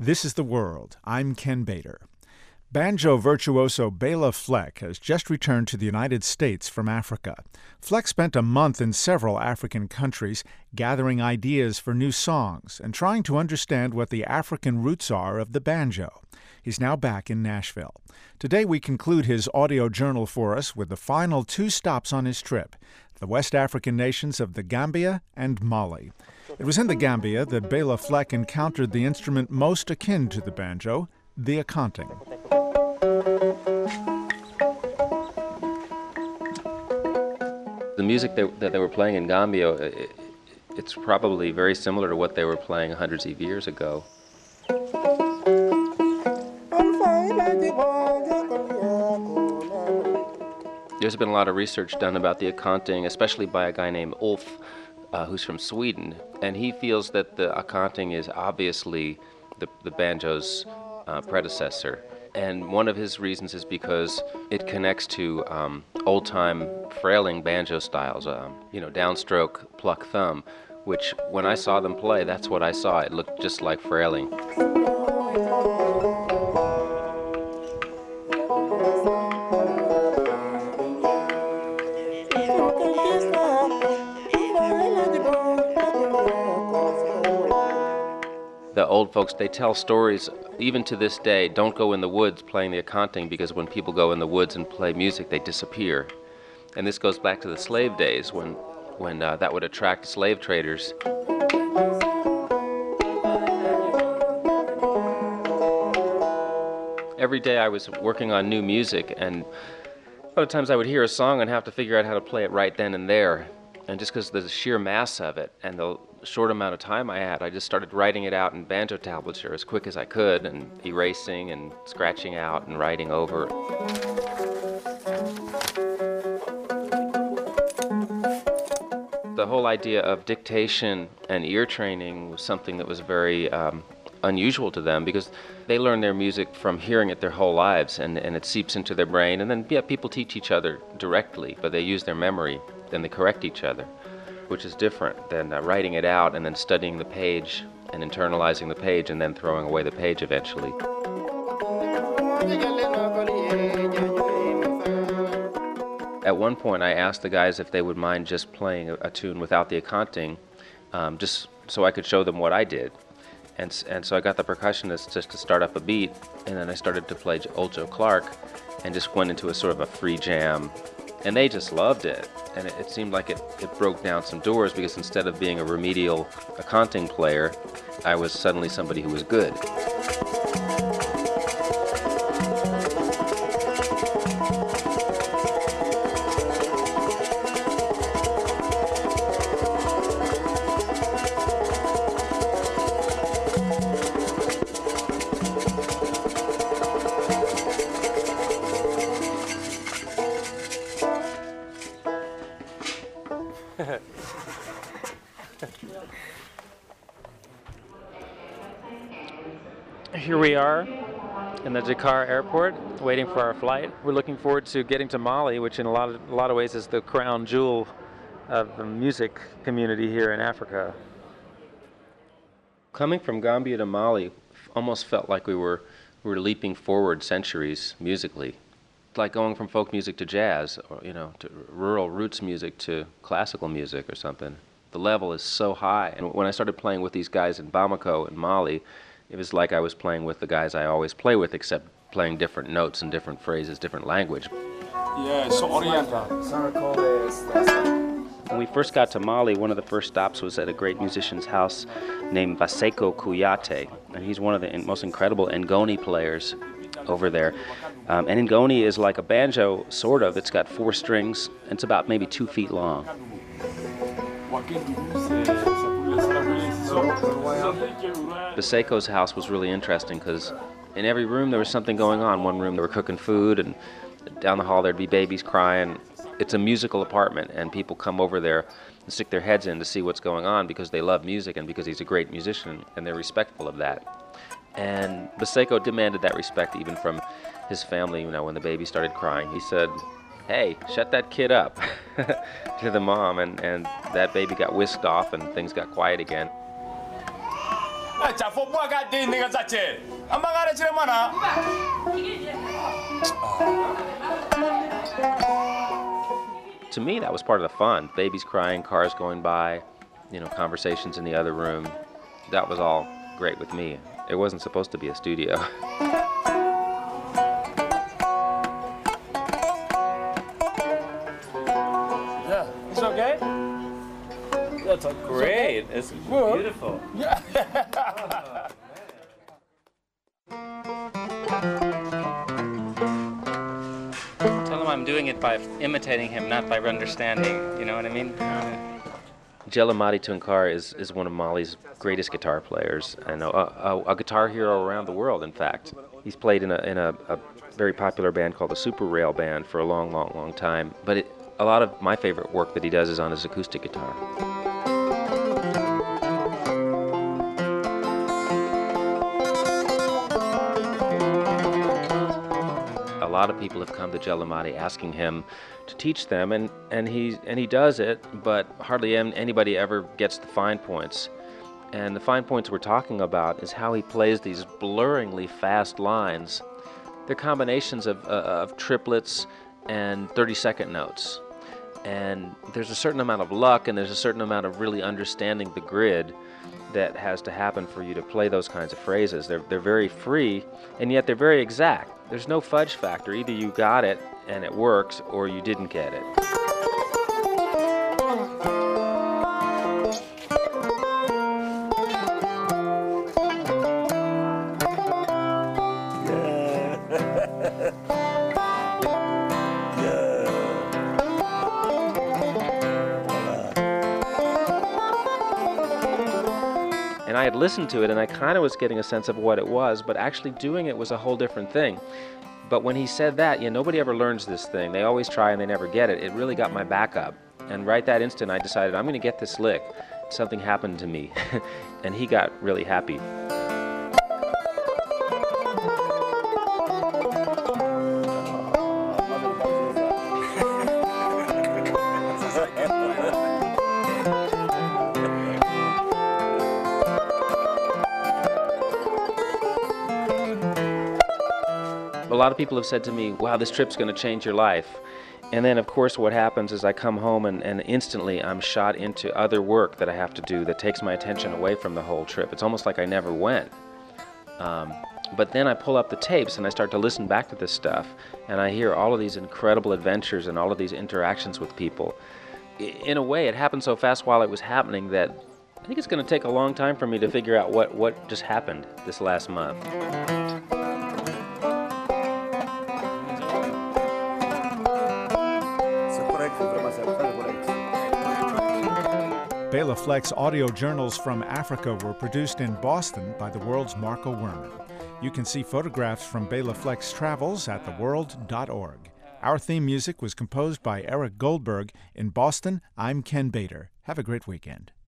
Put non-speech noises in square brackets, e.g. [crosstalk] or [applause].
This is the World. I'm Ken Bader. Banjo virtuoso Bela Fleck has just returned to the United States from Africa. Fleck spent a month in several African countries gathering ideas for new songs and trying to understand what the African roots are of the banjo. He's now back in Nashville. Today we conclude his audio journal for us with the final two stops on his trip the West African nations of the Gambia and Mali. It was in the Gambia that Bela Fleck encountered the instrument most akin to the banjo, the akonting. The music that, that they were playing in Gambia, it, it's probably very similar to what they were playing hundreds of years ago. There's been a lot of research done about the akonting, especially by a guy named Ulf, uh, who's from Sweden, and he feels that the akonting is obviously the, the banjo's uh, predecessor. And one of his reasons is because it connects to um, old time frailing banjo styles, um, you know, downstroke, pluck thumb, which when I saw them play, that's what I saw. It looked just like frailing. Old folks they tell stories even to this day don't go in the woods playing the akonting because when people go in the woods and play music they disappear. And this goes back to the slave days when when uh, that would attract slave traders. Every day i was working on new music and a lot of times i would hear a song and have to figure out how to play it right then and there. And just because the sheer mass of it and the short amount of time I had, I just started writing it out in banjo tablature as quick as I could and erasing and scratching out and writing over. The whole idea of dictation and ear training was something that was very um, unusual to them because they learn their music from hearing it their whole lives and, and it seeps into their brain. And then, yeah, people teach each other directly, but they use their memory, then they correct each other which is different than uh, writing it out and then studying the page and internalizing the page and then throwing away the page eventually. At one point, I asked the guys if they would mind just playing a, a tune without the akonting, um, just so I could show them what I did. And, and so I got the percussionist just to start up a beat, and then I started to play Old Joe Clark, and just went into a sort of a free jam and they just loved it. And it, it, seemed like it, it broke down some doors because instead of being a remedial akonting player, I was suddenly somebody who was good. Here we are in the Dakar airport waiting for our flight. We're looking forward to getting to Mali, which in a lot of, a lot of ways is the crown jewel of the music community here in Africa. Coming from Gambia to Mali almost felt like we were, we were leaping forward centuries musically. Like going from folk music to jazz, or you know, to rural roots music to classical music or something. The level is so high. And when I started playing with these guys in Bamako in Mali, it was like I was playing with the guys I always play with, except playing different notes and different phrases, different language. Yeah, so oriental. When we first got to Mali, one of the first stops was at a great musician's house named Bassekou Kouyate, and he's one of the most incredible Ngoni players over there. Um, and Ngoni is like a banjo, sort of. It's got four strings. And it's about maybe two feet long. Bassekou's house was really interesting because in every room there was something going on. One room they were cooking food, and down the hall there'd be babies crying. It's a musical apartment, and people come over there and stick their heads in to see what's going on because they love music and because he's a great musician, and they're respectful of that. And Bassekou demanded that respect even from his family. You know, when the baby started crying, he said, hey, shut that kid up [laughs] to the mom, and, and that baby got whisked off and things got quiet again. to me, that was part of the fun. Babies crying, cars going by, you know, conversations in the other room. That was all great with me. It wasn't supposed to be a studio. [laughs] That's a Great. It's Good. beautiful. [laughs] Tell him I'm doing it by imitating him, not by understanding. You know what I mean? Djelimady Tounkara is, is one of Mali's greatest guitar players, and a, a, a guitar hero around the world, in fact. He's played in, a, in a, a very popular band called the Super Rail Band for a long, long, long time. But it, a lot of my favorite work that he does is on his acoustic guitar. Lot of people have come to Djelimady asking him to teach them, and, and, he, and he does it, but hardly anybody ever gets the fine points. And the fine points we're talking about is how he plays these blurringly fast lines. They're combinations of, uh, of triplets and 30 second notes. And there's a certain amount of luck and there's a certain amount of really understanding the grid that has to happen for you to play those kinds of phrases. They're, they're very free and yet they're very exact. There's no fudge factor. Either you got it and it works or you didn't get it. And I had listened to it and I kind of was getting a sense of what it was, but actually doing it was a whole different thing. But when he said that, you know, nobody ever learns this thing. They always try and they never get it. It really got my back up. And right that instant, I decided I'm going to get this lick. Something happened to me. [laughs] and he got really happy. A lot of people have said to me, wow, this trip's going to change your life. And then, of course, what happens is I come home and, and instantly I'm shot into other work that I have to do that takes my attention away from the whole trip. It's almost like I never went. Um, but then I pull up the tapes and I start to listen back to this stuff, and I hear all of these incredible adventures and all of these interactions with people. In a way, it happened so fast while it was happening that I think it's going to take a long time for me to figure out what, what just happened this last month. Bela Fleck's audio journals from Africa were produced in Boston by the world's Marco Werman. You can see photographs from Bela Fleck's travels at theworld.org. Our theme music was composed by Eric Goldberg. In Boston, I'm Ken Bader. Have a great weekend.